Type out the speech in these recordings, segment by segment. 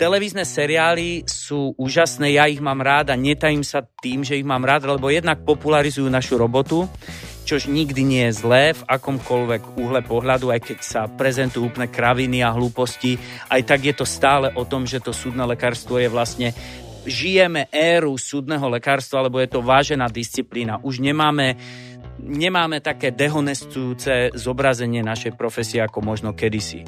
televízne seriály sú úžasné, ja ich mám rád a netajím sa tým, že ich mám rád, lebo jednak popularizujú našu robotu, čož nikdy nie je zlé v akomkoľvek úhle pohľadu, aj keď sa prezentujú úplne kraviny a hlúposti, aj tak je to stále o tom, že to súdne lekárstvo je vlastne žijeme éru súdneho lekárstva, lebo je to vážená disciplína. Už nemáme nemáme také dehonestujúce zobrazenie našej profesie ako možno kedysi.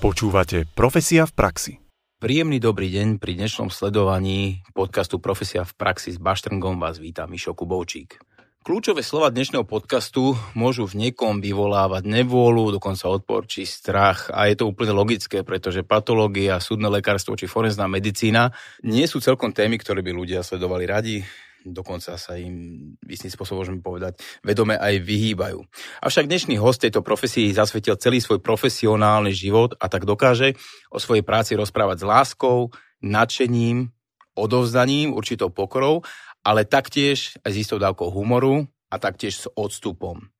Počúvate Profesia v praxi. Príjemný dobrý deň pri dnešnom sledovaní podcastu Profesia v praxi s Baštrngom vás víta Mišo Kubovčík. Kľúčové slova dnešného podcastu môžu v niekom vyvolávať nevôľu, dokonca odpor či strach a je to úplne logické, pretože patológia, súdne lekárstvo či forenzná medicína nie sú celkom témy, ktoré by ľudia sledovali radi, dokonca sa im istým spôsobom môžeme povedať vedome aj vyhýbajú. Avšak dnešný host tejto profesii zasvetil celý svoj profesionálny život a tak dokáže o svojej práci rozprávať s láskou, nadšením, odovzdaním, určitou pokorou, ale taktiež aj s istou dávkou humoru a taktiež s odstupom.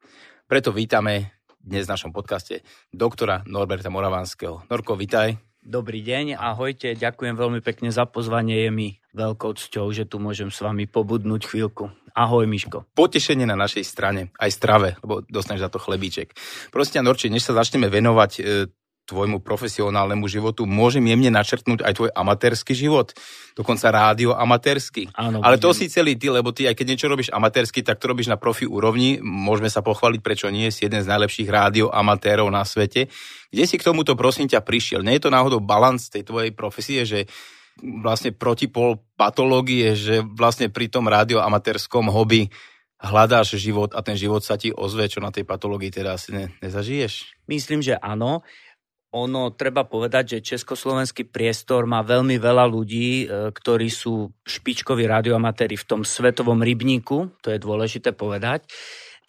Preto vítame dnes v našom podcaste doktora Norberta Moravanského. Norko, vitaj. Dobrý deň, ahojte, ďakujem veľmi pekne za pozvanie, je mi veľkou cťou, že tu môžem s vami pobudnúť chvíľku. Ahoj, Miško. Potešenie na našej strane, aj strave, lebo dostaneš za to chlebíček. Prosím Norči, než sa začneme venovať e, tvojmu profesionálnemu životu, môžem jemne načrtnúť aj tvoj amatérsky život, dokonca rádio amatérsky. Áno, Ale to si celý ty, lebo ty aj keď niečo robíš amatérsky, tak to robíš na profi úrovni. Môžeme sa pochváliť, prečo nie, si jeden z najlepších rádio amatérov na svete. Kde si k tomuto prosím ťa prišiel? Nie je to náhodou balans tej tvojej profesie, že vlastne protipol patológie, že vlastne pri tom rádioamatérskom hobby hľadáš život a ten život sa ti ozve, čo na tej patológii teda asi ne, nezažiješ? Myslím, že áno. Ono treba povedať, že československý priestor má veľmi veľa ľudí, e, ktorí sú špičkoví radioamatéri v tom svetovom rybníku, to je dôležité povedať.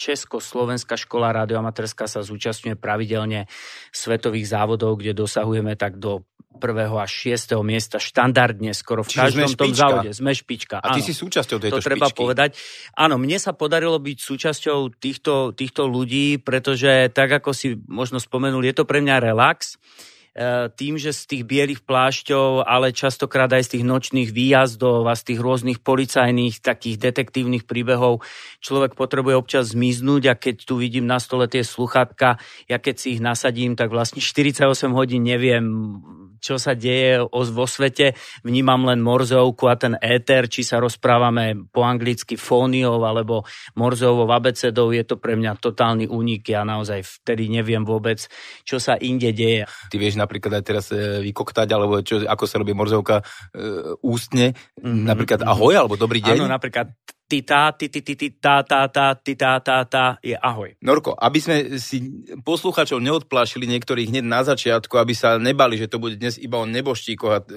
Československá škola radioamatérská sa zúčastňuje pravidelne svetových závodov, kde dosahujeme tak do prvého až šiestého miesta štandardne skoro v Čiže každom tom závode. Sme špička. A ty áno. si súčasťou tejto To treba špičky. povedať. Áno, mne sa podarilo byť súčasťou týchto, týchto ľudí, pretože tak ako si možno spomenul, je to pre mňa relax tým, že z tých bielých plášťov, ale častokrát aj z tých nočných výjazdov a z tých rôznych policajných takých detektívnych príbehov človek potrebuje občas zmiznúť a keď tu vidím na stole tie sluchatka, ja keď si ich nasadím, tak vlastne 48 hodín neviem, čo sa deje vo svete, vnímam len morzovku a ten éter, či sa rozprávame po anglicky fóniou alebo morzeovou abecedou, je to pre mňa totálny únik, ja naozaj vtedy neviem vôbec, čo sa inde deje. Ty vieš napríklad aj teraz e, vykoktať, alebo čo, ako sa robí morzovka e, ústne, mm-hmm. napríklad ahoj, alebo dobrý deň. Áno, napríklad ty tá, ty, ty, ty, ty, tá, tá, tá, ty, tá, tá, tá, je ahoj. Norko, aby sme si poslucháčov neodplášili niektorých hneď na začiatku, aby sa nebali, že to bude dnes iba o neboštíkoch a e,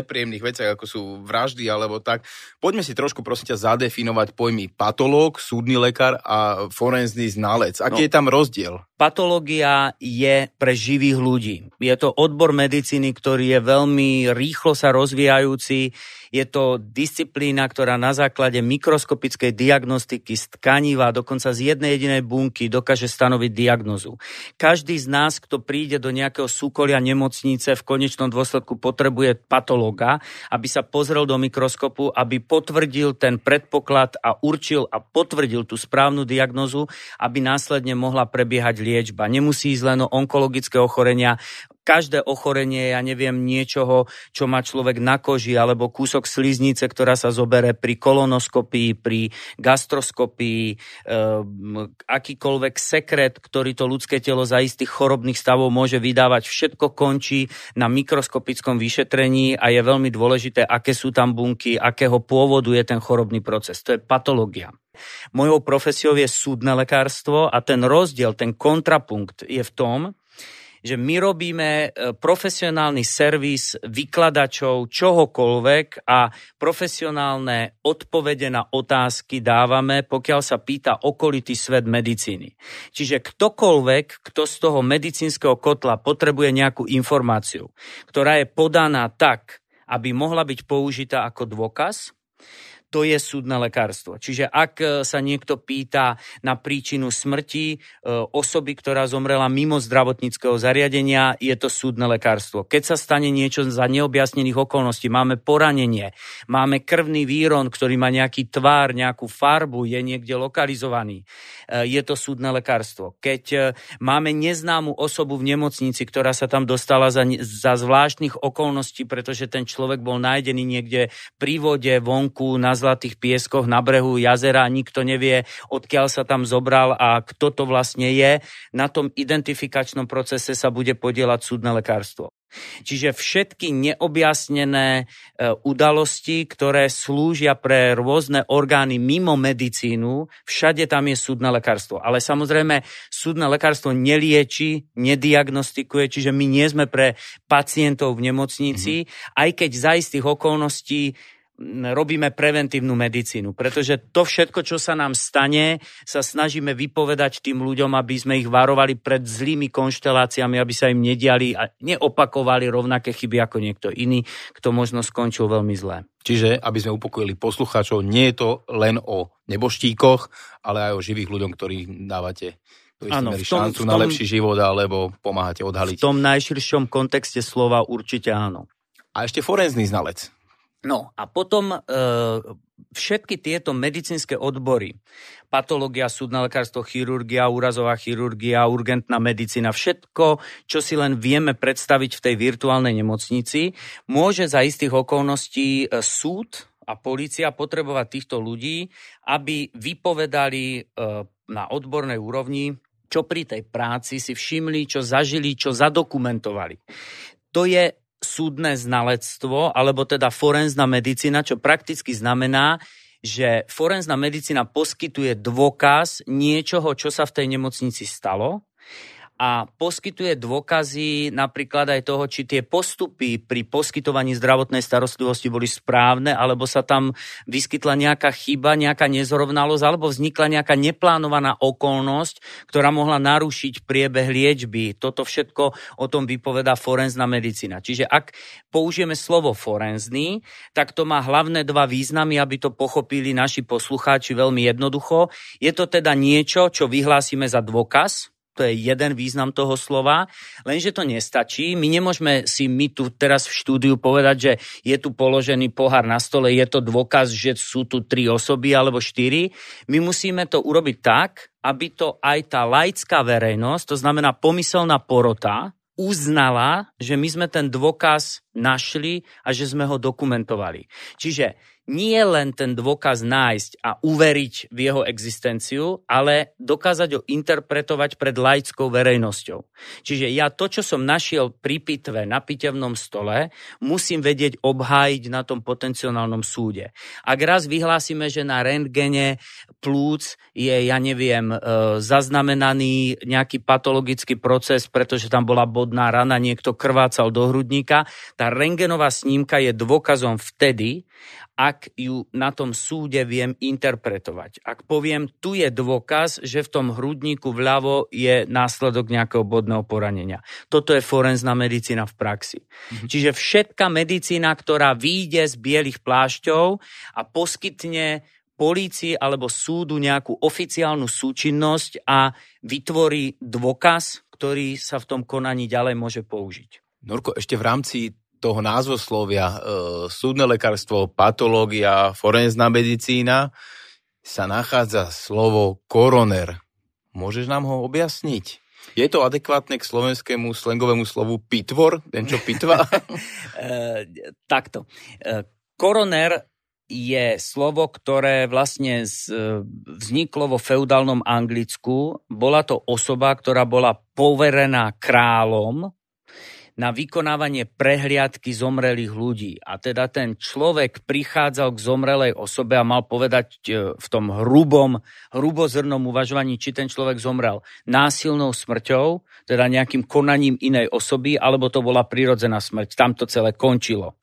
nepríjemných veciach, ako sú vraždy alebo tak. Poďme si trošku prosím ťa zadefinovať pojmy patológ, súdny lekár a forenzný znalec. Aký no, je tam rozdiel? Patológia je pre živých ľudí. Je to odbor medicíny, ktorý je veľmi rýchlo sa rozvíjajúci je to disciplína, ktorá na základe mikroskopickej diagnostiky z tkaniva, dokonca z jednej jedinej bunky, dokáže stanoviť diagnozu. Každý z nás, kto príde do nejakého súkolia nemocnice, v konečnom dôsledku potrebuje patológa, aby sa pozrel do mikroskopu, aby potvrdil ten predpoklad a určil a potvrdil tú správnu diagnozu, aby následne mohla prebiehať liečba. Nemusí ísť len o onkologické ochorenia, každé ochorenie, ja neviem, niečoho, čo má človek na koži, alebo kúsok sliznice, ktorá sa zobere pri kolonoskopii, pri gastroskopii, e, akýkoľvek sekret, ktorý to ľudské telo za istých chorobných stavov môže vydávať, všetko končí na mikroskopickom vyšetrení a je veľmi dôležité, aké sú tam bunky, akého pôvodu je ten chorobný proces. To je patológia. Mojou profesiou je súdne lekárstvo a ten rozdiel, ten kontrapunkt je v tom, že my robíme e, profesionálny servis vykladačov čohokoľvek a profesionálne odpovede na otázky dávame, pokiaľ sa pýta okolitý svet medicíny. Čiže ktokoľvek, kto z toho medicínskeho kotla potrebuje nejakú informáciu, ktorá je podaná tak, aby mohla byť použitá ako dôkaz, to je súdne lekárstvo. Čiže ak e, sa niekto pýta na príčinu smrti e, osoby, ktorá zomrela mimo zdravotníckého zariadenia, je to súdne lekárstvo. Keď sa stane niečo za neobjasnených okolností, máme poranenie, máme krvný výron, ktorý má nejaký tvár, nejakú farbu, je niekde lokalizovaný, e, je to súdne lekárstvo. Keď máme neznámu osobu v nemocnici, ktorá sa tam dostala za, za zvláštnych okolností, pretože ten človek bol nájdený niekde pri vode, vonku, na zlatých pieskoch na brehu jazera, nikto nevie, odkiaľ sa tam zobral a kto to vlastne je. Na tom identifikačnom procese sa bude podielať súdne lekárstvo. Čiže všetky neobjasnené e, udalosti, ktoré slúžia pre rôzne orgány mimo medicínu, všade tam je súdne lekárstvo. Ale samozrejme, súdne lekárstvo nelieči, nediagnostikuje, čiže my nie sme pre pacientov v nemocnici, mm-hmm. aj keď za istých okolností robíme preventívnu medicínu, pretože to všetko, čo sa nám stane, sa snažíme vypovedať tým ľuďom, aby sme ich varovali pred zlými konšteláciami, aby sa im nediali a neopakovali rovnaké chyby ako niekto iný, kto možno skončil veľmi zle. Čiže, aby sme upokojili poslucháčov, nie je to len o neboštíkoch, ale aj o živých ľuďom, ktorých dávate Áno, v tom, šancu v tom, na lepší život alebo pomáhate odhaliť. V tom najširšom kontexte slova určite áno. A ešte forenzný znalec. No a potom e, všetky tieto medicínske odbory, patológia, súdne lekárstvo, chirurgia, úrazová chirurgia, urgentná medicína, všetko, čo si len vieme predstaviť v tej virtuálnej nemocnici, môže za istých okolností e, súd a policia potrebovať týchto ľudí, aby vypovedali e, na odbornej úrovni, čo pri tej práci si všimli, čo zažili, čo zadokumentovali. To je súdne znalectvo, alebo teda forenzná medicína, čo prakticky znamená, že forenzná medicína poskytuje dôkaz niečoho, čo sa v tej nemocnici stalo a poskytuje dôkazy napríklad aj toho, či tie postupy pri poskytovaní zdravotnej starostlivosti boli správne, alebo sa tam vyskytla nejaká chyba, nejaká nezrovnalosť, alebo vznikla nejaká neplánovaná okolnosť, ktorá mohla narušiť priebeh liečby. Toto všetko o tom vypovedá forenzná medicína. Čiže ak použijeme slovo forenzný, tak to má hlavné dva významy, aby to pochopili naši poslucháči veľmi jednoducho. Je to teda niečo, čo vyhlásime za dôkaz, to je jeden význam toho slova, lenže to nestačí. My nemôžeme si my tu teraz v štúdiu povedať, že je tu položený pohár na stole, je to dôkaz, že sú tu tri osoby alebo štyri. My musíme to urobiť tak, aby to aj tá laická verejnosť, to znamená pomyselná porota, uznala, že my sme ten dôkaz našli a že sme ho dokumentovali. Čiže nie len ten dôkaz nájsť a uveriť v jeho existenciu, ale dokázať ho interpretovať pred laickou verejnosťou. Čiže ja to, čo som našiel pri pitve na pitevnom stole, musím vedieť obhájiť na tom potenciálnom súde. Ak raz vyhlásime, že na rentgene plúc je, ja neviem, e, zaznamenaný nejaký patologický proces, pretože tam bola bodná rana, niekto krvácal do hrudníka, tá rengenová snímka je dôkazom vtedy, ak ju na tom súde viem interpretovať. Ak poviem, tu je dôkaz, že v tom hrudníku vľavo je následok nejakého bodného poranenia. Toto je forenzná medicína v praxi. Mhm. Čiže všetká medicína, ktorá výjde z bielých plášťov a poskytne polícii alebo súdu nejakú oficiálnu súčinnosť a vytvorí dôkaz, ktorý sa v tom konaní ďalej môže použiť. Norko, ešte v rámci toho názvoslovia e, súdne lekárstvo, patológia, forenzná medicína sa nachádza slovo koroner. Môžeš nám ho objasniť? Je to adekvátne k slovenskému slangovému slovu pitvor, ten čo pitva? e, takto. E, koroner je slovo, ktoré vlastne e, vzniklo vo feudálnom Anglicku. Bola to osoba, ktorá bola poverená kráľom na vykonávanie prehliadky zomrelých ľudí. A teda ten človek prichádzal k zomrelej osobe a mal povedať e, v tom hrubom, hrubozrnom uvažovaní, či ten človek zomrel násilnou smrťou, teda nejakým konaním inej osoby, alebo to bola prirodzená smrť. Tam to celé končilo.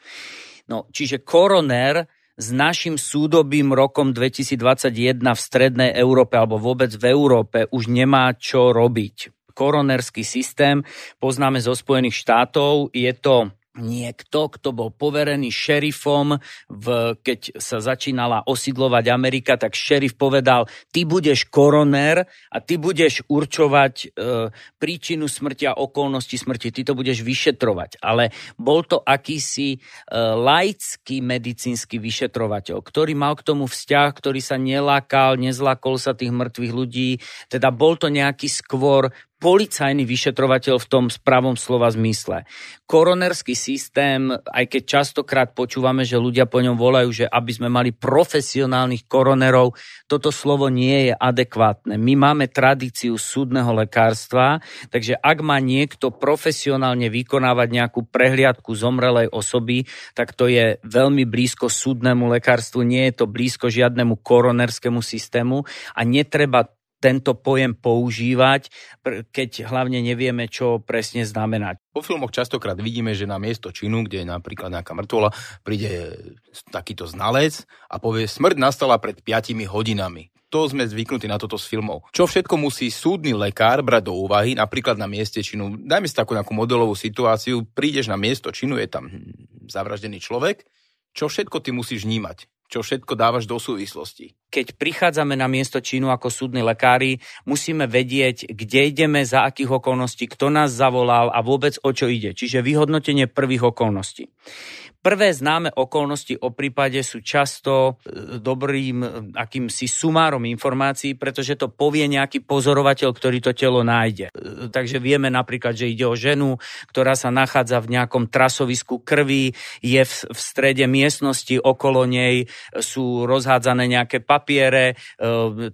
No, čiže koroner s našim súdobým rokom 2021 v strednej Európe alebo vôbec v Európe už nemá čo robiť koronerský systém poznáme zo Spojených štátov. Je to niekto, kto bol poverený šerifom, v, keď sa začínala osidlovať Amerika, tak šerif povedal, ty budeš koroner a ty budeš určovať e, príčinu smrti a okolnosti smrti, ty to budeš vyšetrovať. Ale bol to akýsi e, laický medicínsky vyšetrovateľ, ktorý mal k tomu vzťah, ktorý sa nelákal, nezlakol sa tých mŕtvych ľudí, teda bol to nejaký skôr policajný vyšetrovateľ v tom spravom slova zmysle. Koronerský systém, aj keď častokrát počúvame, že ľudia po ňom volajú, že aby sme mali profesionálnych koronerov, toto slovo nie je adekvátne. My máme tradíciu súdneho lekárstva, takže ak má niekto profesionálne vykonávať nejakú prehliadku zomrelej osoby, tak to je veľmi blízko súdnemu lekárstvu, nie je to blízko žiadnemu koronerskému systému a netreba tento pojem používať, keď hlavne nevieme, čo presne znamená. Po filmoch častokrát vidíme, že na miesto činu, kde je napríklad nejaká mŕtvola, príde takýto znalec a povie, smrť nastala pred 5 hodinami. To sme zvyknutí na toto z filmov. Čo všetko musí súdny lekár brať do úvahy, napríklad na mieste činu. Dajme si takú nejakú modelovú situáciu, prídeš na miesto činu, je tam zavraždený človek, čo všetko ty musíš vnímať? Čo všetko dávaš do súvislosti. Keď prichádzame na miesto činu ako súdni lekári, musíme vedieť, kde ideme, za akých okolností, kto nás zavolal a vôbec o čo ide. Čiže vyhodnotenie prvých okolností. Prvé známe okolnosti o prípade sú často e, dobrým e, akýmsi sumárom informácií, pretože to povie nejaký pozorovateľ, ktorý to telo nájde. E, takže vieme napríklad, že ide o ženu, ktorá sa nachádza v nejakom trasovisku krvi, je v, v strede miestnosti, okolo nej sú rozhádzané nejaké papiere,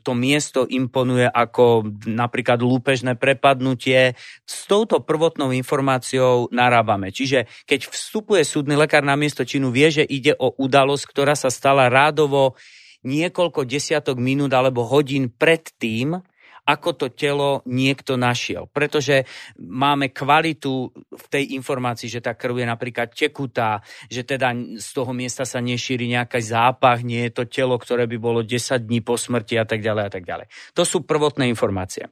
to miesto imponuje ako napríklad lúpežné prepadnutie. S touto prvotnou informáciou narábame. Čiže keď vstupuje súdny lekár na miesto činu vie, že ide o udalosť, ktorá sa stala rádovo niekoľko desiatok minút alebo hodín pred tým, ako to telo niekto našiel. Pretože máme kvalitu v tej informácii, že tá krv je napríklad tekutá, že teda z toho miesta sa nešíri nejaký zápach, nie je to telo, ktoré by bolo 10 dní po smrti a tak ďalej a tak ďalej. To sú prvotné informácie.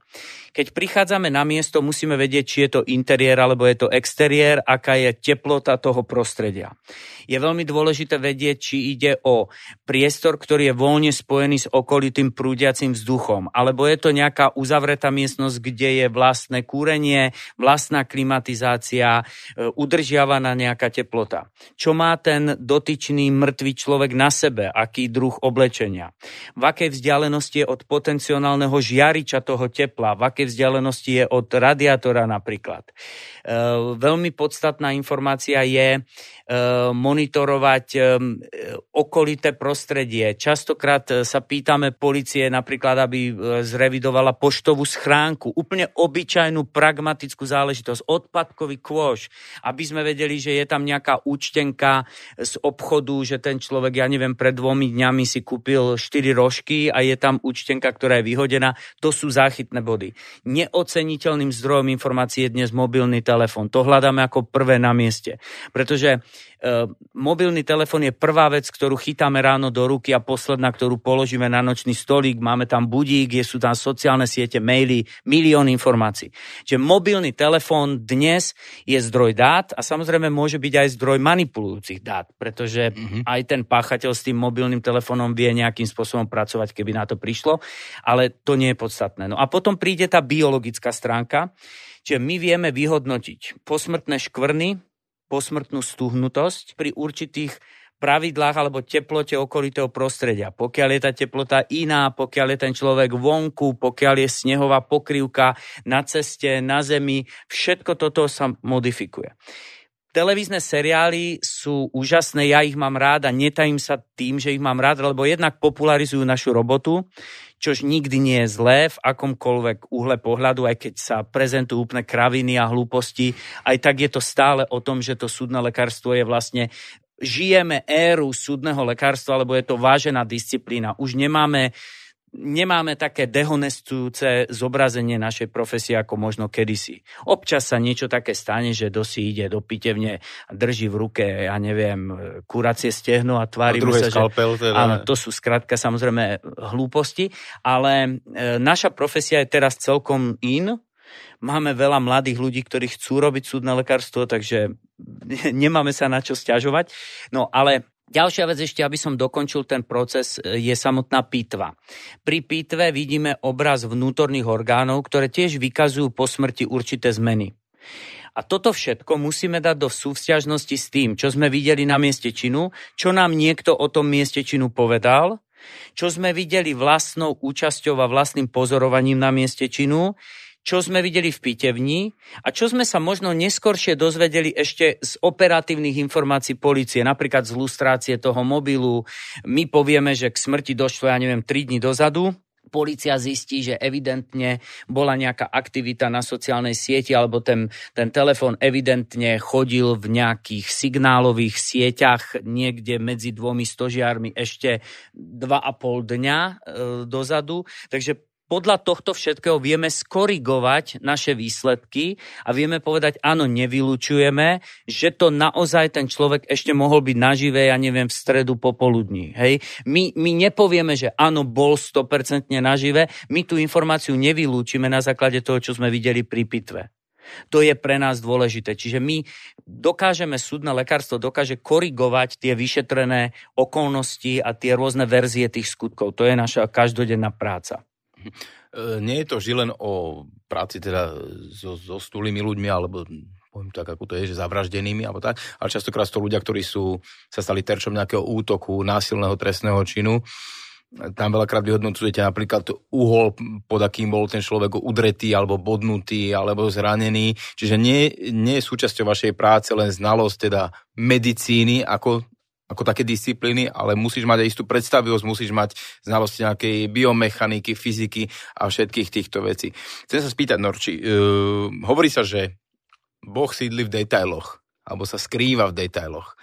Keď prichádzame na miesto, musíme vedieť, či je to interiér alebo je to exteriér, aká je teplota toho prostredia. Je veľmi dôležité vedieť, či ide o priestor, ktorý je voľne spojený s okolitým prúdiacim vzduchom, alebo je to nejaká uzavretá miestnosť, kde je vlastné kúrenie, vlastná klimatizácia, e, udržiavaná nejaká teplota. Čo má ten dotyčný mŕtvý človek na sebe, aký druh oblečenia, v akej vzdialenosti je od potenciálneho žiariča toho tepla, v akej vzdialenosti je od radiátora napríklad. E, veľmi podstatná informácia je e, monitorovať okolité prostredie. Častokrát sa pýtame policie napríklad, aby zrevidovala poštovú schránku. Úplne obyčajnú pragmatickú záležitosť. Odpadkový kôš. Aby sme vedeli, že je tam nejaká účtenka z obchodu, že ten človek, ja neviem, pred dvomi dňami si kúpil 4 rožky a je tam účtenka, ktorá je vyhodená. To sú záchytné body. Neoceniteľným zdrojom informácií je dnes mobilný telefón. To hľadáme ako prvé na mieste. Pretože e, mobilný telefón je prvá vec, ktorú chytáme ráno do ruky a posledná, ktorú položíme na nočný stolík. Máme tam budík, je sú tam sociálne siete, maily, milión informácií. Čiže mobilný telefón dnes je zdroj dát a samozrejme môže byť aj zdroj manipulujúcich dát, pretože mm-hmm. aj ten páchateľ s tým mobilným telefónom vie nejakým spôsobom pracovať, keby na to prišlo, ale to nie je podstatné. No a potom príde tá biologická stránka, Čiže my vieme vyhodnotiť posmrtné škvrny, posmrtnú stuhnutosť pri určitých pravidlách alebo teplote okolitého prostredia. Pokiaľ je tá teplota iná, pokiaľ je ten človek vonku, pokiaľ je snehová pokrývka na ceste, na zemi, všetko toto sa modifikuje. Televízne seriály sú úžasné, ja ich mám rád a netajím sa tým, že ich mám rád, lebo jednak popularizujú našu robotu, čož nikdy nie je zlé v akomkoľvek uhle pohľadu, aj keď sa prezentujú úplne kraviny a hlúposti, aj tak je to stále o tom, že to súdne lekárstvo je vlastne žijeme éru súdneho lekárstva, lebo je to vážená disciplína. Už nemáme nemáme také dehonestujúce zobrazenie našej profesie ako možno kedysi. Občas sa niečo také stane, že dosi ide do pitevne a drží v ruke, ja neviem, kuracie stehno a tvári sa, skalpel, že... Teda. Áno, to sú skrátka samozrejme hlúposti, ale e, naša profesia je teraz celkom in, Máme veľa mladých ľudí, ktorí chcú robiť súdne lekárstvo, takže nemáme sa na čo stiažovať. No ale Ďalšia vec ešte, aby som dokončil ten proces, je samotná pitva. Pri pitve vidíme obraz vnútorných orgánov, ktoré tiež vykazujú po smrti určité zmeny. A toto všetko musíme dať do súvzťažnosti s tým, čo sme videli na mieste činu, čo nám niekto o tom mieste činu povedal, čo sme videli vlastnou účasťou a vlastným pozorovaním na mieste činu, čo sme videli v pitevni a čo sme sa možno neskoršie dozvedeli ešte z operatívnych informácií policie, napríklad z lustrácie toho mobilu. My povieme, že k smrti došlo, ja neviem, 3 dní dozadu, Polícia zistí, že evidentne bola nejaká aktivita na sociálnej sieti alebo ten, ten telefón evidentne chodil v nejakých signálových sieťach niekde medzi dvomi stožiarmi ešte 2,5 dňa e, dozadu. Takže podľa tohto všetkého vieme skorigovať naše výsledky a vieme povedať, áno, nevylučujeme, že to naozaj ten človek ešte mohol byť naživé, ja neviem, v stredu popoludní. Hej? My, my nepovieme, že áno, bol 100% naživé, my tú informáciu nevylúčime na základe toho, čo sme videli pri pitve. To je pre nás dôležité. Čiže my dokážeme, súdne lekárstvo dokáže korigovať tie vyšetrené okolnosti a tie rôzne verzie tých skutkov. To je naša každodenná práca. E, nie je to vždy len o práci teda so, so stulými ľuďmi, alebo poviem tak, ako to je, že zavraždenými, alebo tak, ale častokrát to ľudia, ktorí sú, sa stali terčom nejakého útoku, násilného trestného činu. Tam veľakrát vyhodnocujete napríklad uhol, pod akým bol ten človek udretý, alebo bodnutý, alebo zranený. Čiže nie, nie je súčasťou vašej práce len znalosť teda medicíny, ako ako také disciplíny, ale musíš mať aj istú predstavivosť, musíš mať znalosti nejakej biomechaniky, fyziky a všetkých týchto vecí. Chcem sa spýtať, Norči, uh, hovorí sa, že Boh sídli v detailoch, alebo sa skrýva v detailoch.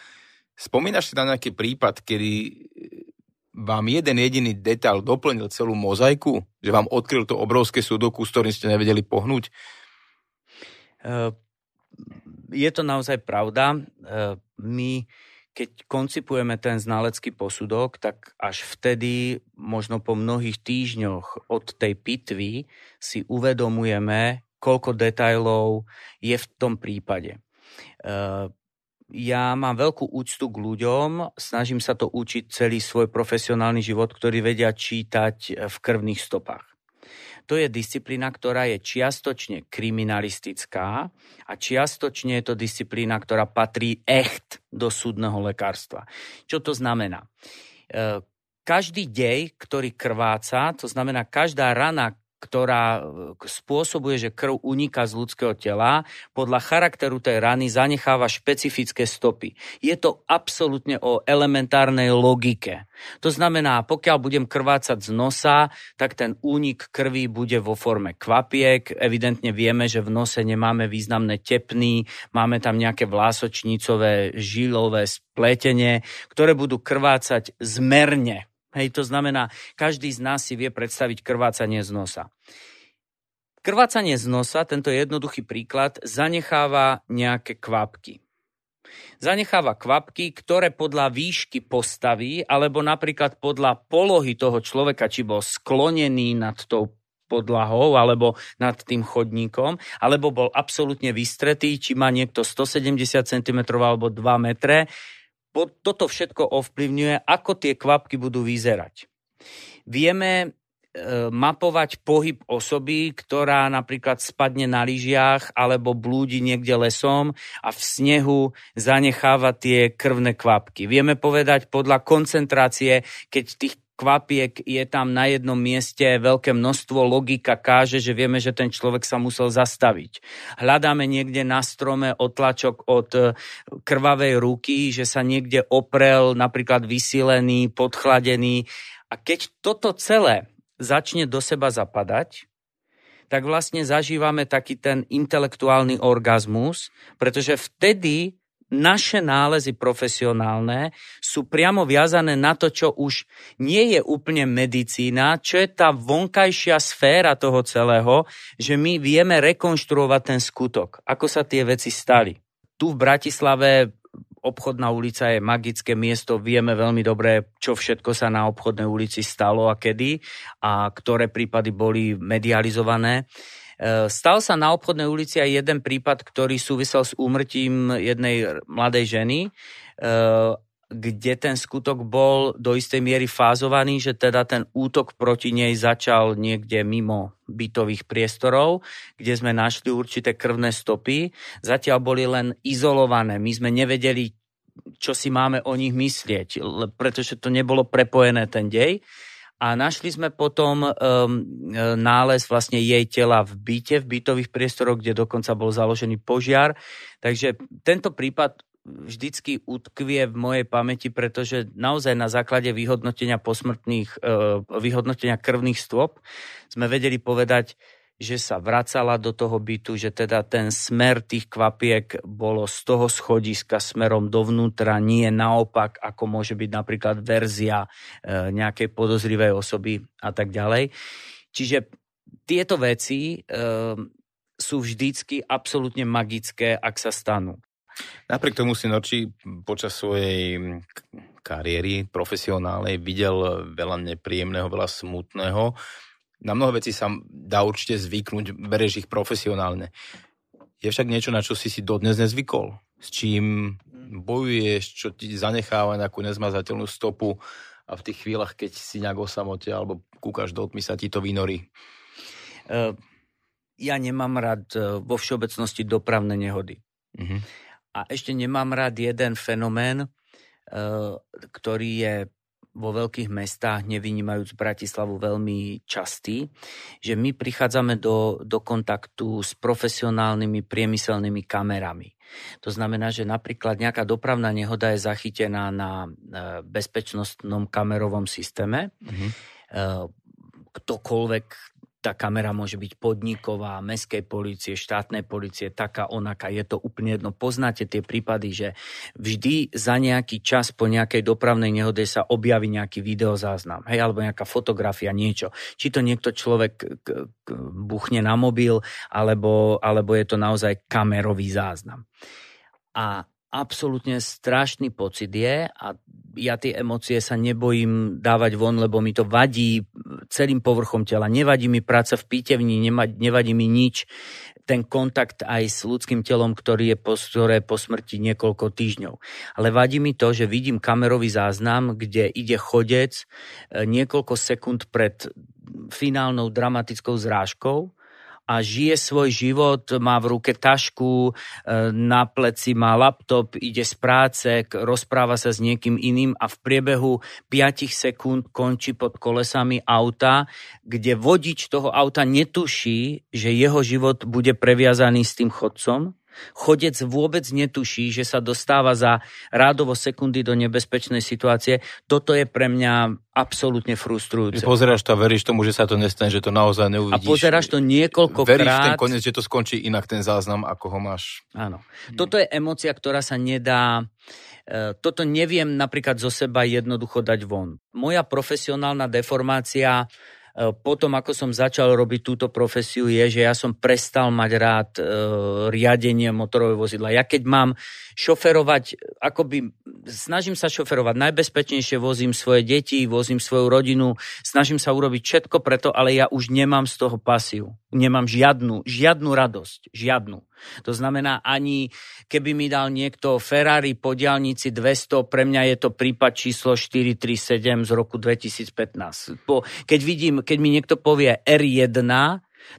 Spomínaš si na nejaký prípad, kedy vám jeden jediný detail doplnil celú mozaiku? Že vám odkryl to obrovské sudoku, s ktorým ste nevedeli pohnúť? Uh, je to naozaj pravda. Uh, my keď koncipujeme ten znalecký posudok, tak až vtedy, možno po mnohých týždňoch od tej pitvy, si uvedomujeme, koľko detajlov je v tom prípade. Eh, ja mám veľkú úctu k ľuďom, snažím sa to učiť celý svoj profesionálny život, ktorí vedia čítať v krvných stopách. To je disciplína, ktorá je čiastočne kriminalistická a čiastočne je to disciplína, ktorá patrí echt do súdneho lekárstva. Čo to znamená? E, každý dej, ktorý krváca, to znamená každá rana, ktorá e, spôsobuje, že krv uniká z ľudského tela, podľa charakteru tej rany zanecháva špecifické stopy. Je to absolútne o elementárnej logike. To znamená, pokiaľ budem krvácať z nosa, tak ten únik krvi bude vo forme kvapiek. Evidentne vieme, že v nose nemáme významné tepny, máme tam nejaké vlásočnicové žilové spletenie, ktoré budú krvácať zmerne Hej, to znamená, každý z nás si vie predstaviť krvácanie z nosa. Krvácanie z nosa, tento jednoduchý príklad, zanecháva nejaké kvapky. Zanecháva kvapky, ktoré podľa výšky postaví, alebo napríklad podľa polohy toho človeka, či bol sklonený nad tou podlahou alebo nad tým chodníkom, alebo bol absolútne vystretý, či má niekto 170 cm alebo 2 metre, toto všetko ovplyvňuje, ako tie kvapky budú vyzerať. Vieme e, mapovať pohyb osoby, ktorá napríklad spadne na lyžiach alebo blúdi niekde lesom a v snehu zanecháva tie krvné kvapky. Vieme povedať podľa koncentrácie, keď tých kvapiek je tam na jednom mieste veľké množstvo, logika káže, že vieme, že ten človek sa musel zastaviť. Hľadáme niekde na strome otlačok od e, krvavej ruky, že sa niekde oprel, napríklad vysilený, podchladený. A keď toto celé začne do seba zapadať, tak vlastne zažívame taký ten intelektuálny orgazmus, pretože vtedy naše nálezy profesionálne sú priamo viazané na to, čo už nie je úplne medicína, čo je tá vonkajšia sféra toho celého, že my vieme rekonštruovať ten skutok, ako sa tie veci stali. Tu v Bratislave obchodná ulica je magické miesto, vieme veľmi dobre, čo všetko sa na obchodnej ulici stalo a kedy a ktoré prípady boli medializované. Stal sa na obchodnej ulici aj jeden prípad, ktorý súvisel s úmrtím jednej mladej ženy kde ten skutok bol do istej miery fázovaný, že teda ten útok proti nej začal niekde mimo bytových priestorov, kde sme našli určité krvné stopy. Zatiaľ boli len izolované. My sme nevedeli, čo si máme o nich myslieť, pretože to nebolo prepojené ten dej. A našli sme potom um, nález vlastne jej tela v byte, v bytových priestoroch, kde dokonca bol založený požiar. Takže tento prípad vždycky utkvie v mojej pamäti, pretože naozaj na základe vyhodnotenia posmrtných, e, vyhodnotenia krvných stôp sme vedeli povedať, že sa vracala do toho bytu, že teda ten smer tých kvapiek bolo z toho schodiska smerom dovnútra, nie naopak, ako môže byť napríklad verzia e, nejakej podozrivej osoby a tak ďalej. Čiže tieto veci e, sú vždycky absolútne magické, ak sa stanú. Napriek tomu si Norči počas svojej kariéry profesionálnej videl veľa nepríjemného, veľa smutného. Na mnoho vecí sa dá určite zvyknúť, bereš ich profesionálne. Je však niečo, na čo si si dodnes nezvykol? S čím bojuješ, čo ti zanecháva nejakú nezmazateľnú stopu a v tých chvíľach, keď si nejak o samote alebo kúkaš do tmy, sa ti to vynorí? Uh, ja nemám rád uh, vo všeobecnosti dopravné nehody. Uh-huh. A ešte nemám rád jeden fenomén, eh, ktorý je vo veľkých mestách, nevynímajúc Bratislavu, veľmi častý, že my prichádzame do, do kontaktu s profesionálnymi priemyselnými kamerami. To znamená, že napríklad nejaká dopravná nehoda je zachytená na eh, bezpečnostnom kamerovom systéme. Mm-hmm. Ktokoľvek tá kamera môže byť podniková, mestskej policie, štátnej policie, taká, onaká. Je to úplne jedno. Poznáte tie prípady, že vždy za nejaký čas po nejakej dopravnej nehode sa objaví nejaký videozáznam, hej, alebo nejaká fotografia, niečo. Či to niekto človek k, k, buchne na mobil, alebo, alebo je to naozaj kamerový záznam. A absolútne strašný pocit je a ja tie emócie sa nebojím dávať von, lebo mi to vadí celým povrchom tela. Nevadí mi práca v pítevni, nevadí mi nič. Ten kontakt aj s ľudským telom, ktorý je po, ktoré po smrti niekoľko týždňov. Ale vadí mi to, že vidím kamerový záznam, kde ide chodec e, niekoľko sekúnd pred finálnou dramatickou zrážkou a žije svoj život, má v ruke tašku, e, na pleci má laptop, ide z práce, rozpráva sa s niekým iným a v priebehu 5 sekúnd končí pod kolesami auta, kde vodič toho auta netuší, že jeho život bude previazaný s tým chodcom Chodec vôbec netuší, že sa dostáva za rádovo sekundy do nebezpečnej situácie. Toto je pre mňa absolútne frustrujúce. Pozeráš to a veríš tomu, že sa to nestane, že to naozaj neuvidíš. A pozeráš to niekoľkokrát. Veríš ten koniec, že to skončí inak ten záznam, ako ho máš. Áno. Toto je emocia, ktorá sa nedá e, toto neviem napríklad zo seba jednoducho dať von. Moja profesionálna deformácia potom, ako som začal robiť túto profesiu, je, že ja som prestal mať rád e, riadenie motorového vozidla. Ja keď mám šoferovať, akoby snažím sa šoferovať najbezpečnejšie, vozím svoje deti, vozím svoju rodinu, snažím sa urobiť všetko preto, ale ja už nemám z toho pasiu. Nemám žiadnu, žiadnu radosť, žiadnu. To znamená, ani keby mi dal niekto Ferrari po diálnici 200, pre mňa je to prípad číslo 437 z roku 2015. Po, keď vidím, keď mi niekto povie R1,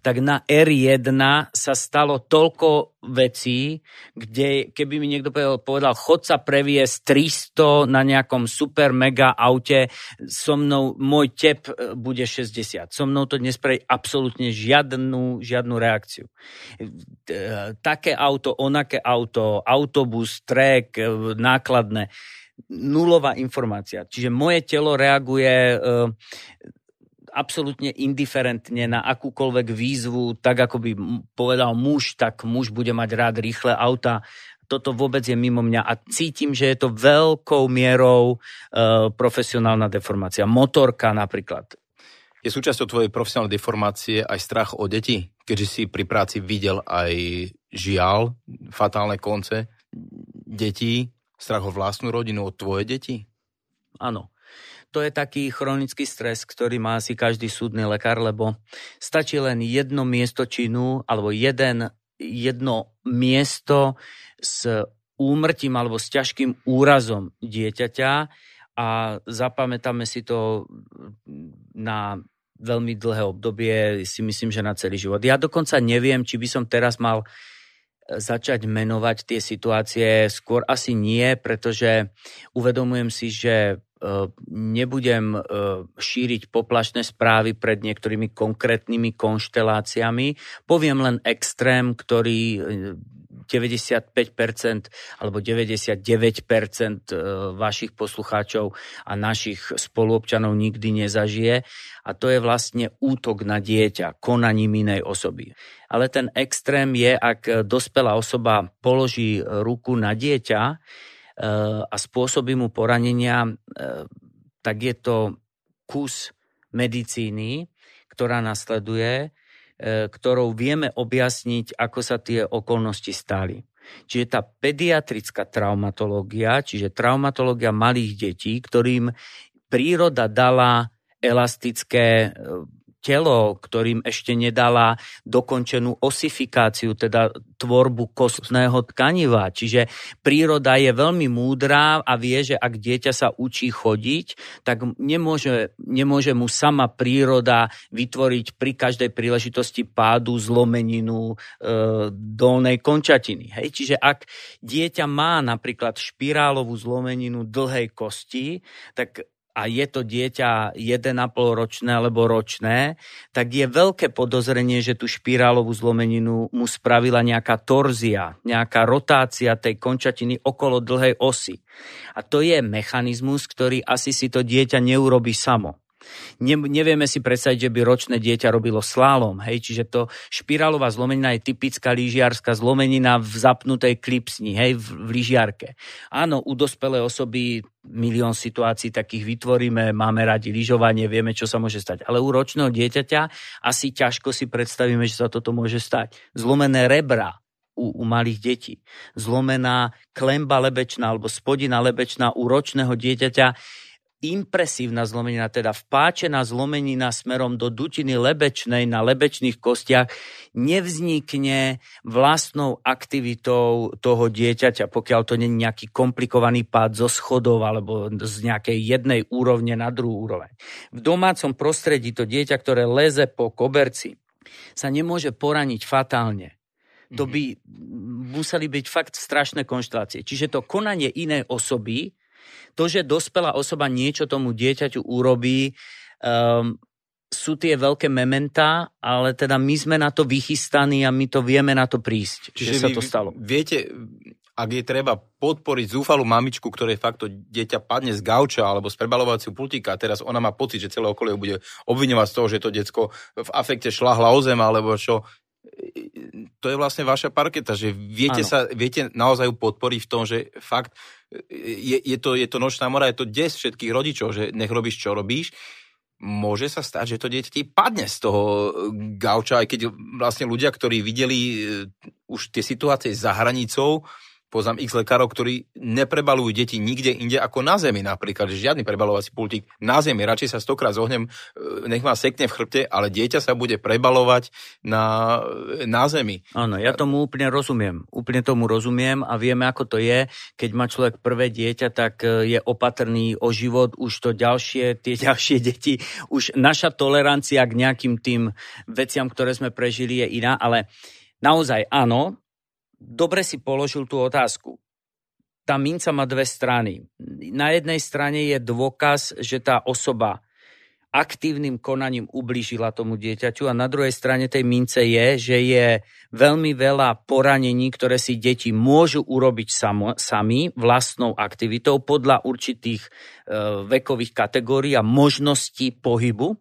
tak na R1 sa stalo toľko vecí, kde keby mi niekto povedal, chod sa previesť 300 na nejakom super mega aute, so mnou môj tep e, bude 60. So mnou to nespraví absolútne žiadnu, žiadnu reakciu. E, také auto, onaké auto, autobus, trek, e, nákladné nulová informácia. Čiže moje telo reaguje absolútne indiferentne na akúkoľvek výzvu, tak ako by povedal muž, tak muž bude mať rád rýchle auta. Toto vôbec je mimo mňa a cítim, že je to veľkou mierou e, profesionálna deformácia. Motorka napríklad. Je súčasťou tvojej profesionálnej deformácie aj strach o deti? Keďže si pri práci videl aj žiaľ, fatálne konce detí, strach o vlastnú rodinu, o tvoje deti? Áno to je taký chronický stres, ktorý má asi každý súdny lekár, lebo stačí len jedno miesto činu alebo jeden, jedno miesto s úmrtím alebo s ťažkým úrazom dieťaťa a zapamätáme si to na veľmi dlhé obdobie, si myslím, že na celý život. Ja dokonca neviem, či by som teraz mal začať menovať tie situácie. Skôr asi nie, pretože uvedomujem si, že nebudem e, šíriť poplašné správy pred niektorými konkrétnymi konšteláciami. Poviem len extrém, ktorý 95% e, alebo 99% vašich poslucháčov a našich spoluobčanov nikdy nezažije. A to je vlastne útok na dieťa konaním inej osoby. Ale ten extrém je, ak dospelá osoba položí ruku na dieťa, a spôsobí mu poranenia, eh, tak je to kus medicíny, ktorá nasleduje, eh, ktorou vieme objasniť, ako sa tie okolnosti stali. Čiže tá pediatrická traumatológia, čiže traumatológia malých detí, ktorým príroda dala elastické telo, ktorým ešte nedala dokončenú osifikáciu, teda tvorbu kostného tkaniva. Čiže príroda je veľmi múdrá a vie, že ak dieťa sa učí chodiť, tak nemôže, nemôže mu sama príroda vytvoriť pri každej príležitosti pádu zlomeninu e, dolnej končatiny. Hej? Čiže ak dieťa má napríklad špirálovú zlomeninu dlhej kosti, tak a je to dieťa 1,5 ročné alebo ročné, tak je veľké podozrenie, že tú špirálovú zlomeninu mu spravila nejaká torzia, nejaká rotácia tej končatiny okolo dlhej osy. A to je mechanizmus, ktorý asi si to dieťa neurobi samo. Ne, nevieme si predstaviť, že by ročné dieťa robilo slálom. Hej? Čiže to špirálová zlomenina je typická lyžiarská zlomenina v zapnutej klipsni, hej, v, v lyžiarke. Áno, u dospelej osoby milión situácií takých vytvoríme, máme radi lyžovanie, vieme, čo sa môže stať. Ale u ročného dieťaťa asi ťažko si predstavíme, že sa toto môže stať. Zlomené rebra, u, u malých detí. Zlomená klemba lebečná alebo spodina lebečná u ročného dieťaťa impresívna zlomenina, teda vpáčená zlomenina smerom do dutiny lebečnej na lebečných kostiach nevznikne vlastnou aktivitou toho dieťaťa, pokiaľ to nie je nejaký komplikovaný pád zo schodov alebo z nejakej jednej úrovne na druhú úroveň. V domácom prostredí to dieťa, ktoré leze po koberci, sa nemôže poraniť fatálne. To mhm. by museli byť fakt strašné konštelácie. Čiže to konanie inej osoby to, že dospelá osoba niečo tomu dieťaťu urobí, um, sú tie veľké mementá, ale teda my sme na to vychystaní a my to vieme na to prísť, Čiže že sa to stalo. Viete, ak je treba podporiť zúfalú mamičku, ktoré fakt to dieťa padne z gauča alebo z prebalovacieho pultíka a teraz ona má pocit, že celé okolie bude obviňovať z toho, že to decko v afekte šlahla o zem alebo čo, to je vlastne vaša parketa, že viete, sa, viete naozaj podporiť v tom, že fakt je, je, to, je to nočná mora, je to des všetkých rodičov, že nech robíš, čo robíš. Môže sa stať, že to dieťa ti padne z toho gauča, aj keď vlastne ľudia, ktorí videli e, už tie situácie za hranicou, poznám x lekárov, ktorí neprebalujú deti nikde inde ako na zemi napríklad, že žiadny prebalovací pultík na zemi, radšej sa stokrát zohnem, e, nech ma sekne v chrbte, ale dieťa sa bude prebalovať na, na zemi. Áno, ja tomu úplne rozumiem. Úplne tomu rozumiem a vieme, ako to je. Keď má človek prvé dieťa, tak e, je opatrný o život, už to ďalšie, tie ďalšie deti, už naša tolerancia k nejakým tým veciam, ktoré sme prežili, je iná, ale naozaj áno, dobre si položil tú otázku. Tá minca má dve strany. Na jednej strane je dôkaz, že tá osoba aktívnym konaním ublížila tomu dieťaťu a na druhej strane tej mince je, že je veľmi veľa poranení, ktoré si deti môžu urobiť samo, sami vlastnou aktivitou podľa určitých e, vekových kategórií a možností pohybu.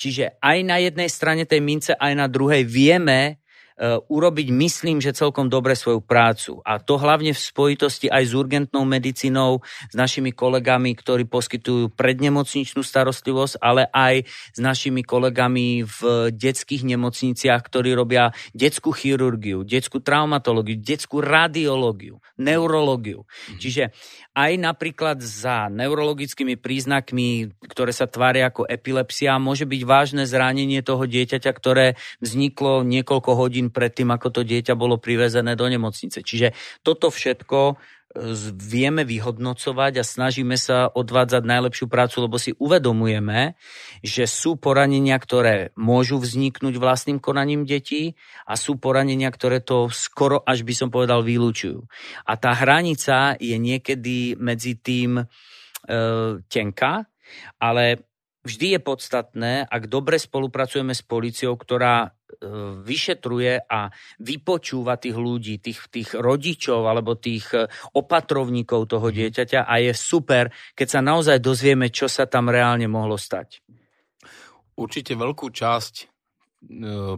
Čiže aj na jednej strane tej mince, aj na druhej vieme urobiť, myslím, že celkom dobre svoju prácu. A to hlavne v spojitosti aj s urgentnou medicínou, s našimi kolegami, ktorí poskytujú prednemocničnú starostlivosť, ale aj s našimi kolegami v detských nemocniciach, ktorí robia detskú chirurgiu, detskú traumatológiu, detskú radiológiu, neurológiu. Mm. Čiže aj napríklad za neurologickými príznakmi, ktoré sa tvária ako epilepsia, môže byť vážne zranenie toho dieťaťa, ktoré vzniklo niekoľko hodín predtým, ako to dieťa bolo privezené do nemocnice. Čiže toto všetko vieme vyhodnocovať a snažíme sa odvádzať najlepšiu prácu, lebo si uvedomujeme, že sú poranenia, ktoré môžu vzniknúť vlastným konaním detí a sú poranenia, ktoré to skoro, až by som povedal, vylúčujú. A tá hranica je niekedy medzi tým e, tenká, ale vždy je podstatné, ak dobre spolupracujeme s policiou, ktorá e, vyšetruje a vypočúva tých ľudí, tých, tých rodičov alebo tých e, opatrovníkov toho mhm. dieťaťa a je super, keď sa naozaj dozvieme, čo sa tam reálne mohlo stať. Určite veľkú časť e,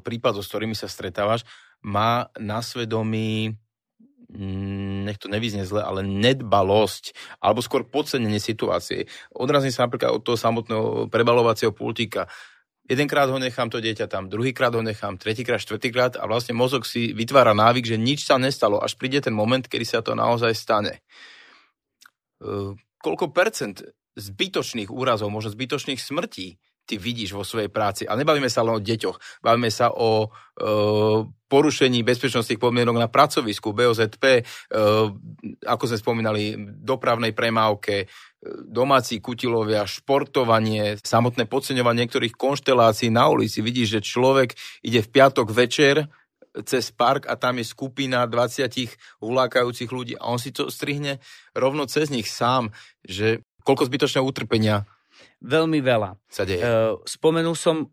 prípadov, s ktorými sa stretávaš, má na svedomí nech to nevyzne zle, ale nedbalosť, alebo skôr podcenenie situácie. Odrazím sa napríklad od toho samotného prebalovacieho pultíka. Jedenkrát ho nechám to dieťa tam, druhýkrát ho nechám, tretíkrát, štvrtýkrát a vlastne mozog si vytvára návyk, že nič sa nestalo, až príde ten moment, kedy sa to naozaj stane. E, koľko percent zbytočných úrazov, možno zbytočných smrtí ty vidíš vo svojej práci. A nebavíme sa len o deťoch, bavíme sa o e, porušení bezpečnostných podmienok na pracovisku, BOZP, e, ako sme spomínali, dopravnej premávke, e, domáci kutilovia, športovanie, samotné podceňovanie niektorých konštelácií na ulici. Vidíš, že človek ide v piatok večer cez park a tam je skupina 20 hulákajúcich ľudí a on si to strihne rovno cez nich sám, že koľko zbytočného utrpenia Veľmi veľa. Sa deje. Uh, spomenul som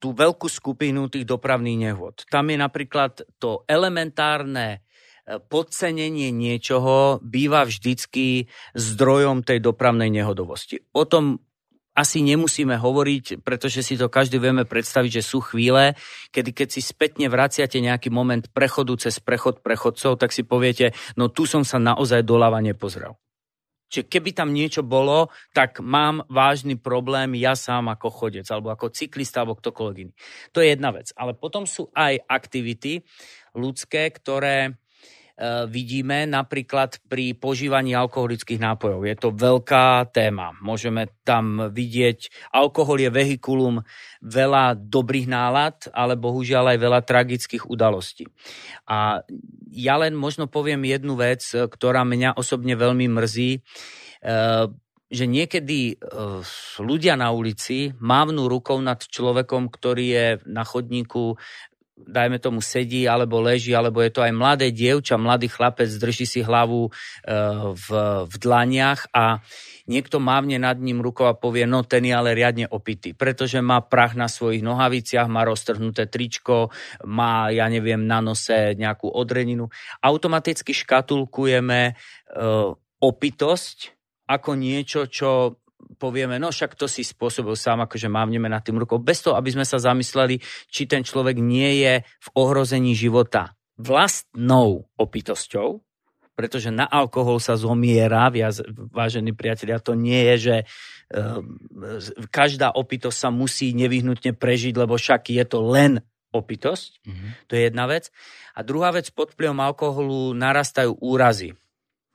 tú veľkú skupinu tých dopravných nehôd. Tam je napríklad to elementárne e, podcenenie niečoho býva vždycky zdrojom tej dopravnej nehodovosti. O tom asi nemusíme hovoriť, pretože si to každý vieme predstaviť, že sú chvíle, kedy keď si spätne vraciate nejaký moment prechodu cez prechod prechodcov, tak si poviete, no tu som sa naozaj doľava nepozrel. Čiže keby tam niečo bolo, tak mám vážny problém ja sám ako chodec, alebo ako cyklista, alebo ktokoľvek iný. To je jedna vec. Ale potom sú aj aktivity ľudské, ktoré vidíme napríklad pri požívaní alkoholických nápojov. Je to veľká téma. Môžeme tam vidieť, alkohol je vehikulum veľa dobrých nálad, ale bohužiaľ aj veľa tragických udalostí. A ja len možno poviem jednu vec, ktorá mňa osobne veľmi mrzí e, že niekedy e, ľudia na ulici mávnú rukou nad človekom, ktorý je na chodníku dajme tomu sedí alebo leží, alebo je to aj mladé dievča, mladý chlapec, drží si hlavu e, v, v dlaniach a niekto mávne nad ním rukou a povie, no ten je ale riadne opitý, pretože má prach na svojich nohaviciach, má roztrhnuté tričko, má, ja neviem, na nose nejakú odreninu. Automaticky škatulkujeme e, opitosť ako niečo, čo povieme, no však to si spôsobil sám, akože mávneme nad tým rukou, bez toho, aby sme sa zamysleli, či ten človek nie je v ohrození života vlastnou opitosťou, pretože na alkohol sa zomiera, viac, vážení priatelia, to nie je, že uh, každá opitosť sa musí nevyhnutne prežiť, lebo však je to len opitosť. Mm-hmm. To je jedna vec. A druhá vec, pod vplyvom alkoholu narastajú úrazy.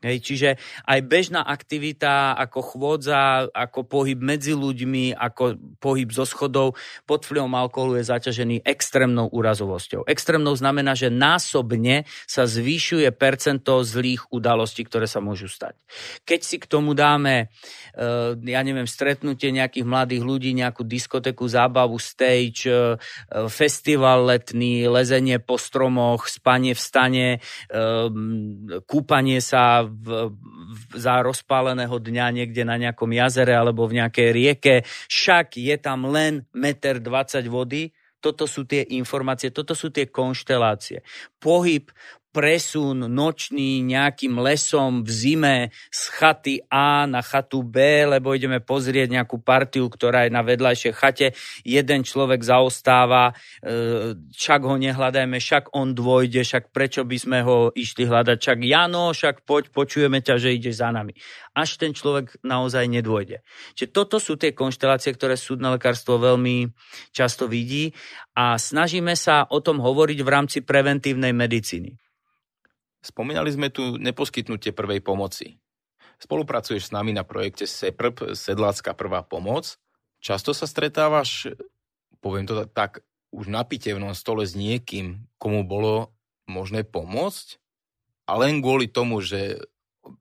Hej, čiže aj bežná aktivita ako chôdza, ako pohyb medzi ľuďmi, ako pohyb zo schodov pod vplyvom alkoholu je zaťažený extrémnou úrazovosťou. Extrémnou znamená, že násobne sa zvýšuje percento zlých udalostí, ktoré sa môžu stať. Keď si k tomu dáme, eh, ja neviem, stretnutie nejakých mladých ľudí, nejakú diskoteku, zábavu, stage, eh, festival letný, lezenie po stromoch, spanie v stane, eh, kúpanie sa v, v, za rozpáleného dňa niekde na nejakom jazere alebo v nejakej rieke, však je tam len 1,20 m vody, toto sú tie informácie, toto sú tie konštelácie. Pohyb presun nočný nejakým lesom v zime z chaty A na chatu B, lebo ideme pozrieť nejakú partiu, ktorá je na vedľajšej chate. Jeden človek zaostáva, e, však ho nehľadajme, však on dvojde, však prečo by sme ho išli hľadať, však Jano, však poď, počujeme ťa, že ideš za nami. Až ten človek naozaj nedôjde. Čiže toto sú tie konštelácie, ktoré súdne lekárstvo veľmi často vidí a snažíme sa o tom hovoriť v rámci preventívnej medicíny. Spomínali sme tu neposkytnutie prvej pomoci. Spolupracuješ s nami na projekte SEPRP, Sedlácka prvá pomoc. Často sa stretávaš, poviem to tak, už na pitevnom stole s niekým, komu bolo možné pomôcť? A len kvôli tomu, že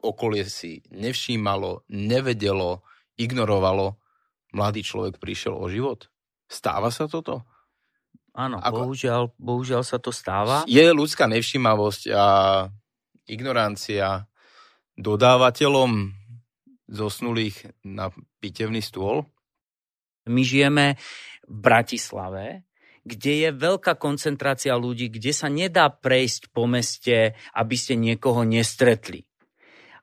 okolie si nevšímalo, nevedelo, ignorovalo, mladý človek prišiel o život? Stáva sa toto? Áno, Ako... bohužiaľ, bohužiaľ sa to stáva. Je ľudská nevšímavosť a ignorancia dodávateľom zosnulých na pitevný stôl? My žijeme v Bratislave, kde je veľká koncentrácia ľudí, kde sa nedá prejsť po meste, aby ste niekoho nestretli.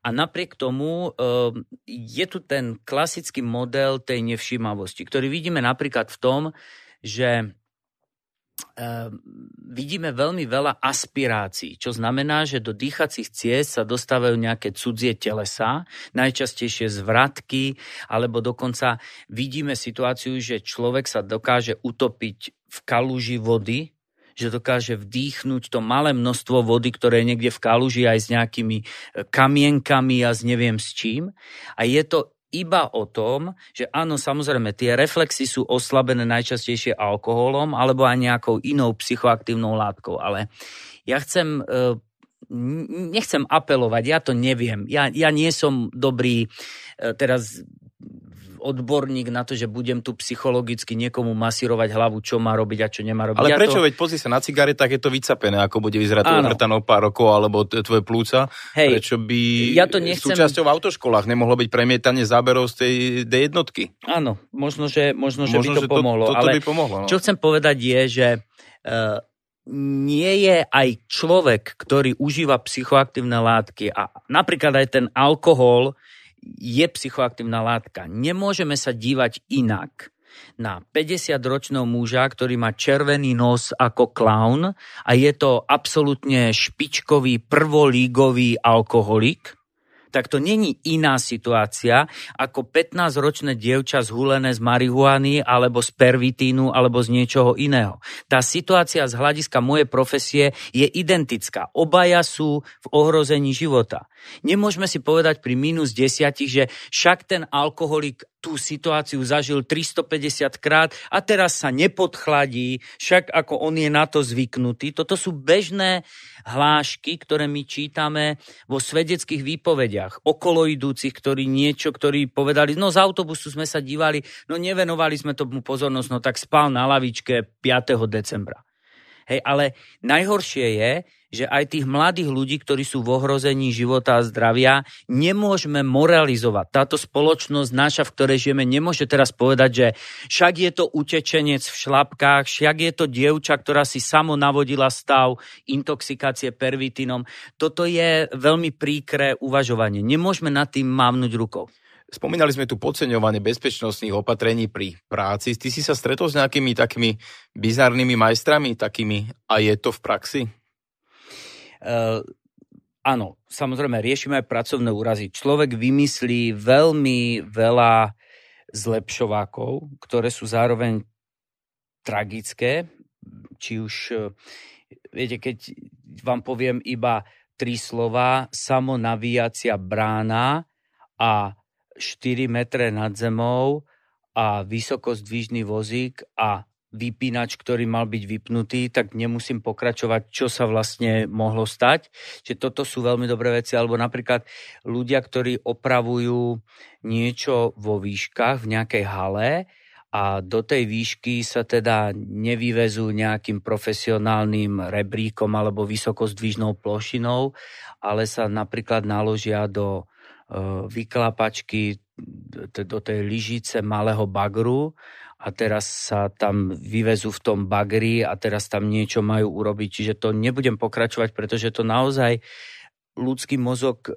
A napriek tomu ehm, je tu ten klasický model tej nevšímavosti, ktorý vidíme napríklad v tom, že vidíme veľmi veľa aspirácií, čo znamená, že do dýchacích ciest sa dostávajú nejaké cudzie telesa, najčastejšie zvratky, alebo dokonca vidíme situáciu, že človek sa dokáže utopiť v kaluži vody, že dokáže vdýchnuť to malé množstvo vody, ktoré je niekde v kaluži aj s nejakými e, kamienkami a s neviem s čím. A je to iba o tom, že áno, samozrejme, tie reflexy sú oslabené najčastejšie alkoholom alebo aj nejakou inou psychoaktívnou látkou, ale ja chcem e, nechcem apelovať, ja to neviem. Ja, ja nie som dobrý e, teraz odborník na to, že budem tu psychologicky niekomu masírovať hlavu, čo má robiť a čo nemá robiť. Ale ja prečo? To... Veď pozri sa na cigareta, je to vycapené, ako bude vyzerať tvoj hrtanov pár rokov, alebo tvoje plúca. Hej, prečo by ja to nechcem... súčasťou v autoškolách nemohlo byť premietanie záberov z tej D jednotky? Áno, možno, že, možno, že možno, by to že pomohlo. To, ale by pomohlo no. čo chcem povedať je, že uh, nie je aj človek, ktorý užíva psychoaktívne látky a napríklad aj ten alkohol je psychoaktívna látka. Nemôžeme sa dívať inak na 50-ročného muža, ktorý má červený nos ako klaun a je to absolútne špičkový prvolígový alkoholik, tak to není iná situácia ako 15-ročné dievča zhulené z marihuany alebo z pervitínu alebo z niečoho iného. Tá situácia z hľadiska mojej profesie je identická. Obaja sú v ohrození života. Nemôžeme si povedať pri minus desiatich, že však ten alkoholik tú situáciu zažil 350 krát a teraz sa nepodchladí, však ako on je na to zvyknutý. Toto sú bežné hlášky, ktoré my čítame vo svedeckých výpovediach. Okolo idúcich, ktorí niečo, ktorí povedali, no z autobusu sme sa dívali, no nevenovali sme tomu pozornosť, no tak spal na lavičke 5. decembra. Hej, ale najhoršie je, že aj tých mladých ľudí, ktorí sú v ohrození života a zdravia, nemôžeme moralizovať. Táto spoločnosť naša, v ktorej žijeme, nemôže teraz povedať, že však je to utečenec v šlapkách, však je to dievča, ktorá si samo navodila stav intoxikácie pervitinom. Toto je veľmi príkré uvažovanie. Nemôžeme nad tým mávnuť rukou. Spomínali sme tu podceňovanie bezpečnostných opatrení pri práci. Ty si sa stretol s nejakými takými bizarnými majstrami, takými a je to v praxi? Uh, áno, samozrejme, riešime aj pracovné úrazy. Človek vymyslí veľmi veľa zlepšovákov, ktoré sú zároveň tragické. Či už, e, viete, keď vám poviem iba tri slova, samonavíjacia brána a 4 metre nad zemou a vysokozdvižný vozík a vypínač, ktorý mal byť vypnutý, tak nemusím pokračovať, čo sa vlastne mohlo stať. Čiže toto sú veľmi dobré veci. Alebo napríklad ľudia, ktorí opravujú niečo vo výškach v nejakej hale a do tej výšky sa teda nevyvezú nejakým profesionálnym rebríkom alebo vysokozdvižnou plošinou, ale sa napríklad naložia do vyklapačky do tej lyžice malého bagru a teraz sa tam vyvezú v tom bagri a teraz tam niečo majú urobiť. Čiže to nebudem pokračovať, pretože to naozaj ľudský mozog e,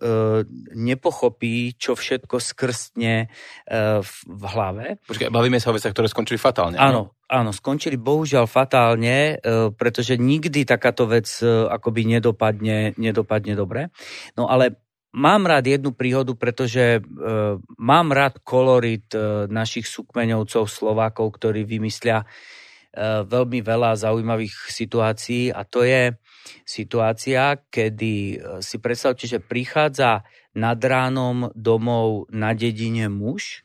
nepochopí, čo všetko skrstne e, v, v hlave. Počkaj, bavíme sa o veciach, ktoré skončili fatálne. Áno, áno, skončili bohužiaľ fatálne, e, pretože nikdy takáto vec e, akoby nedopadne, nedopadne dobre. No ale Mám rád jednu príhodu, pretože e, mám rád kolorit e, našich súkmeňovcov Slovákov, ktorí vymyslia e, veľmi veľa zaujímavých situácií. A to je situácia, kedy e, si predstavte, že prichádza nad ránom domov na dedine muž,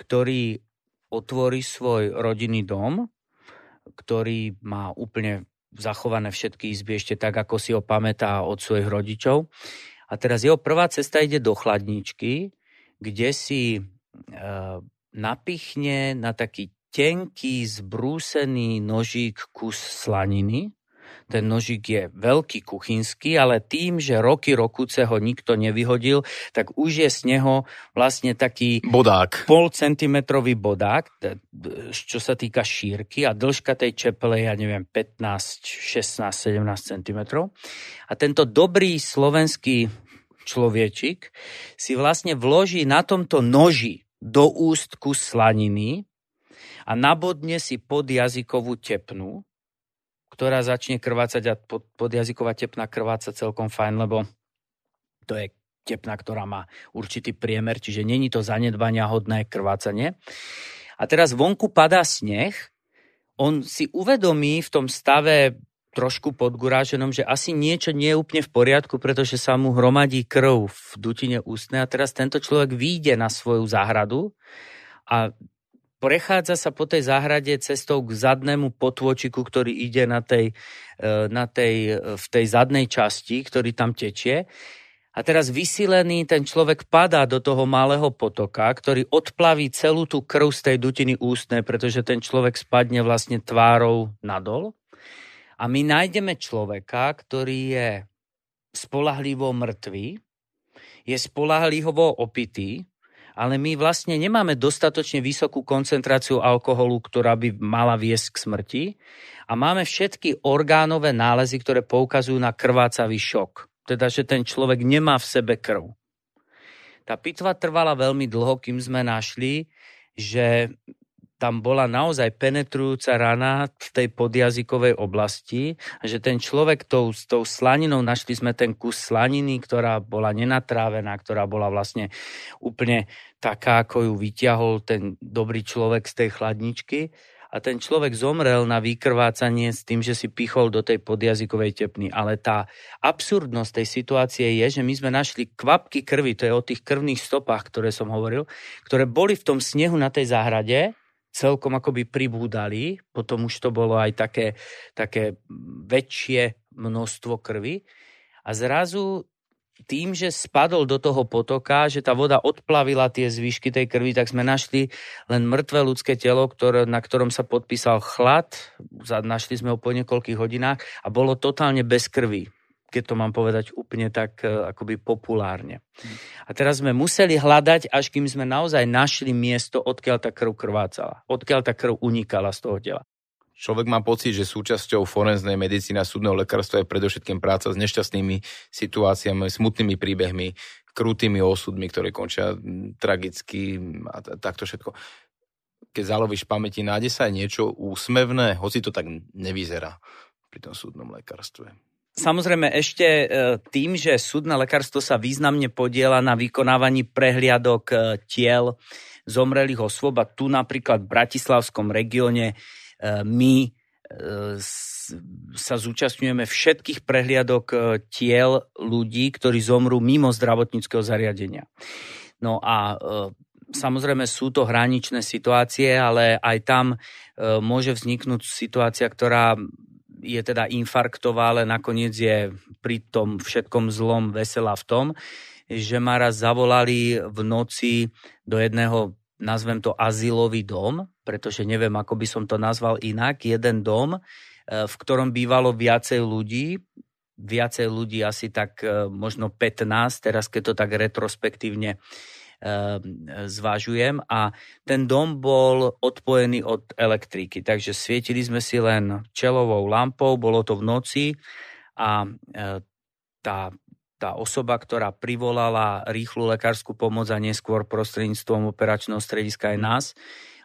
ktorý otvorí svoj rodinný dom, ktorý má úplne zachované všetky izby ešte tak, ako si ho pamätá od svojich rodičov a teraz jeho prvá cesta ide do chladničky, kde si e, napichne na taký tenký, zbrúsený nožík kus slaniny, ten nožík je veľký kuchynský, ale tým, že roky rokúce ho nikto nevyhodil, tak už je z neho vlastne taký bodák. pol centimetrový bodák, čo sa týka šírky a dĺžka tej čepele, ja neviem, 15, 16, 17 cm. A tento dobrý slovenský človečik si vlastne vloží na tomto noži do úst kus slaniny a nabodne si pod jazykovú tepnu ktorá začne krvácať a pod, podjazyková tepna krváca celkom fajn, lebo to je tepna, ktorá má určitý priemer, čiže není to zanedbania hodné krvácanie. A teraz vonku padá sneh, on si uvedomí v tom stave trošku podguráženom, že asi niečo nie je úplne v poriadku, pretože sa mu hromadí krv v dutine ústnej a teraz tento človek výjde na svoju záhradu a prechádza sa po tej záhrade cestou k zadnému potôčiku, ktorý ide na tej, e, na tej, e, v tej zadnej časti, ktorý tam tečie. A teraz vysilený ten človek padá do toho malého potoka, ktorý odplaví celú tú krv z tej dutiny ústnej, pretože ten človek spadne vlastne tvárou nadol. A my nájdeme človeka, ktorý je spolahlivo mŕtvý, je spolahlivo opitý, ale my vlastne nemáme dostatočne vysokú koncentráciu alkoholu, ktorá by mala viesť k smrti a máme všetky orgánové nálezy, ktoré poukazujú na krvácavý šok. Teda, že ten človek nemá v sebe krv. Tá pitva trvala veľmi dlho, kým sme našli, že tam bola naozaj penetrujúca rana v tej podjazykovej oblasti že ten človek tou, s tou slaninou, našli sme ten kus slaniny, ktorá bola nenatrávená, ktorá bola vlastne úplne taká, ako ju vyťahol ten dobrý človek z tej chladničky a ten človek zomrel na vykrvácanie s tým, že si pichol do tej podjazykovej tepny. Ale tá absurdnosť tej situácie je, že my sme našli kvapky krvi, to je o tých krvných stopách, ktoré som hovoril, ktoré boli v tom snehu na tej záhrade celkom akoby pribúdali, potom už to bolo aj také, také väčšie množstvo krvi. A zrazu tým, že spadol do toho potoka, že tá voda odplavila tie zvyšky tej krvi, tak sme našli len mŕtve ľudské telo, ktoré, na ktorom sa podpísal chlad. Našli sme ho po niekoľkých hodinách a bolo totálne bez krvi keď to mám povedať úplne tak e, akoby populárne. A teraz sme museli hľadať, až kým sme naozaj našli miesto, odkiaľ tá krv krvácala, odkiaľ tá krv unikala z toho tela. Človek má pocit, že súčasťou forenznej medicíny a súdneho lekárstva je predovšetkým práca s nešťastnými situáciami, smutnými príbehmi, krutými osudmi, ktoré končia tragicky a takto všetko. Keď zalovíš pamäti, nájde sa aj niečo úsmevné, hoci to tak nevyzerá pri tom súdnom lekárstve. Samozrejme ešte e, tým, že súdne lekárstvo sa významne podiela na vykonávaní prehliadok e, tiel zomrelých osôb a tu napríklad v Bratislavskom regióne e, my sa zúčastňujeme všetkých prehliadok tiel ľudí, ktorí zomrú mimo zdravotníckého zariadenia. No a samozrejme sú to hraničné situácie, ale aj tam môže vzniknúť situácia, ktorá je teda infarktová, ale nakoniec je pri tom všetkom zlom veselá v tom, že ma raz zavolali v noci do jedného, nazvem to azylový dom, pretože neviem, ako by som to nazval inak, jeden dom, e, v ktorom bývalo viacej ľudí, viacej ľudí, asi tak e, možno 15, teraz keď to tak retrospektívne zvažujem a ten dom bol odpojený od elektriky, takže svietili sme si len čelovou lampou, bolo to v noci a tá tá osoba, ktorá privolala rýchlu lekárskú pomoc a neskôr prostredníctvom operačného strediska aj nás,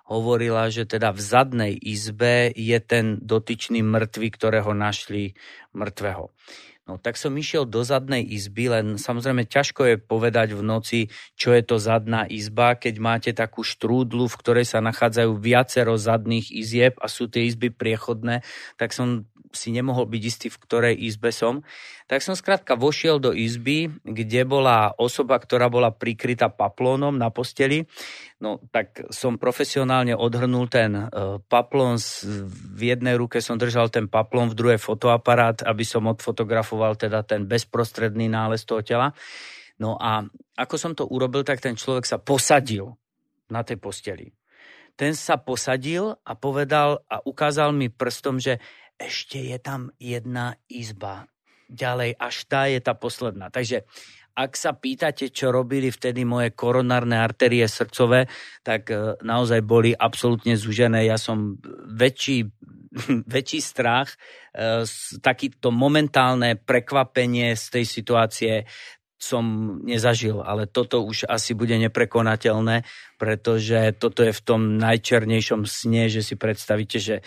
hovorila, že teda v zadnej izbe je ten dotyčný mŕtvy, ktorého našli mŕtvého. No tak som išiel do zadnej izby, len samozrejme ťažko je povedať v noci, čo je to zadná izba, keď máte takú štrúdlu, v ktorej sa nachádzajú viacero zadných izieb a sú tie izby priechodné, tak som si nemohol byť istý, v ktorej izbe som. Tak som skrátka vošiel do izby, kde bola osoba, ktorá bola prikrytá paplónom na posteli. No tak som profesionálne odhrnul ten uh, paplón. V jednej ruke som držal ten paplón, v druhej fotoaparát, aby som odfotografoval teda ten bezprostredný nález toho tela. No a ako som to urobil, tak ten človek sa posadil na tej posteli ten sa posadil a povedal a ukázal mi prstom, že ešte je tam jedna izba. Ďalej, až tá je tá posledná. Takže ak sa pýtate, čo robili vtedy moje koronárne artérie srdcové, tak e, naozaj boli absolútne zúžené. Ja som väčší, väčší strach, e, takýto momentálne prekvapenie z tej situácie som nezažil, ale toto už asi bude neprekonateľné, pretože toto je v tom najčernejšom sne, že si predstavíte, že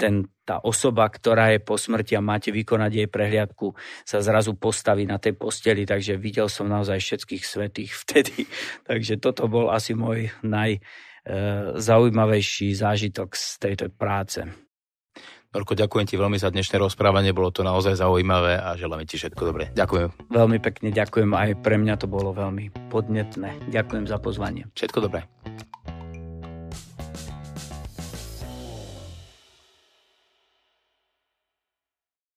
ten, tá osoba, ktorá je po smrti a máte vykonať jej prehliadku, sa zrazu postaví na tej posteli, takže videl som naozaj všetkých svetých vtedy. Takže toto bol asi môj najzaujímavejší zážitok z tejto práce. Norko, ďakujem ti veľmi za dnešné rozprávanie, bolo to naozaj zaujímavé a želáme ti všetko dobré. Ďakujem. Veľmi pekne ďakujem, aj pre mňa to bolo veľmi podnetné. Ďakujem za pozvanie. Všetko dobré.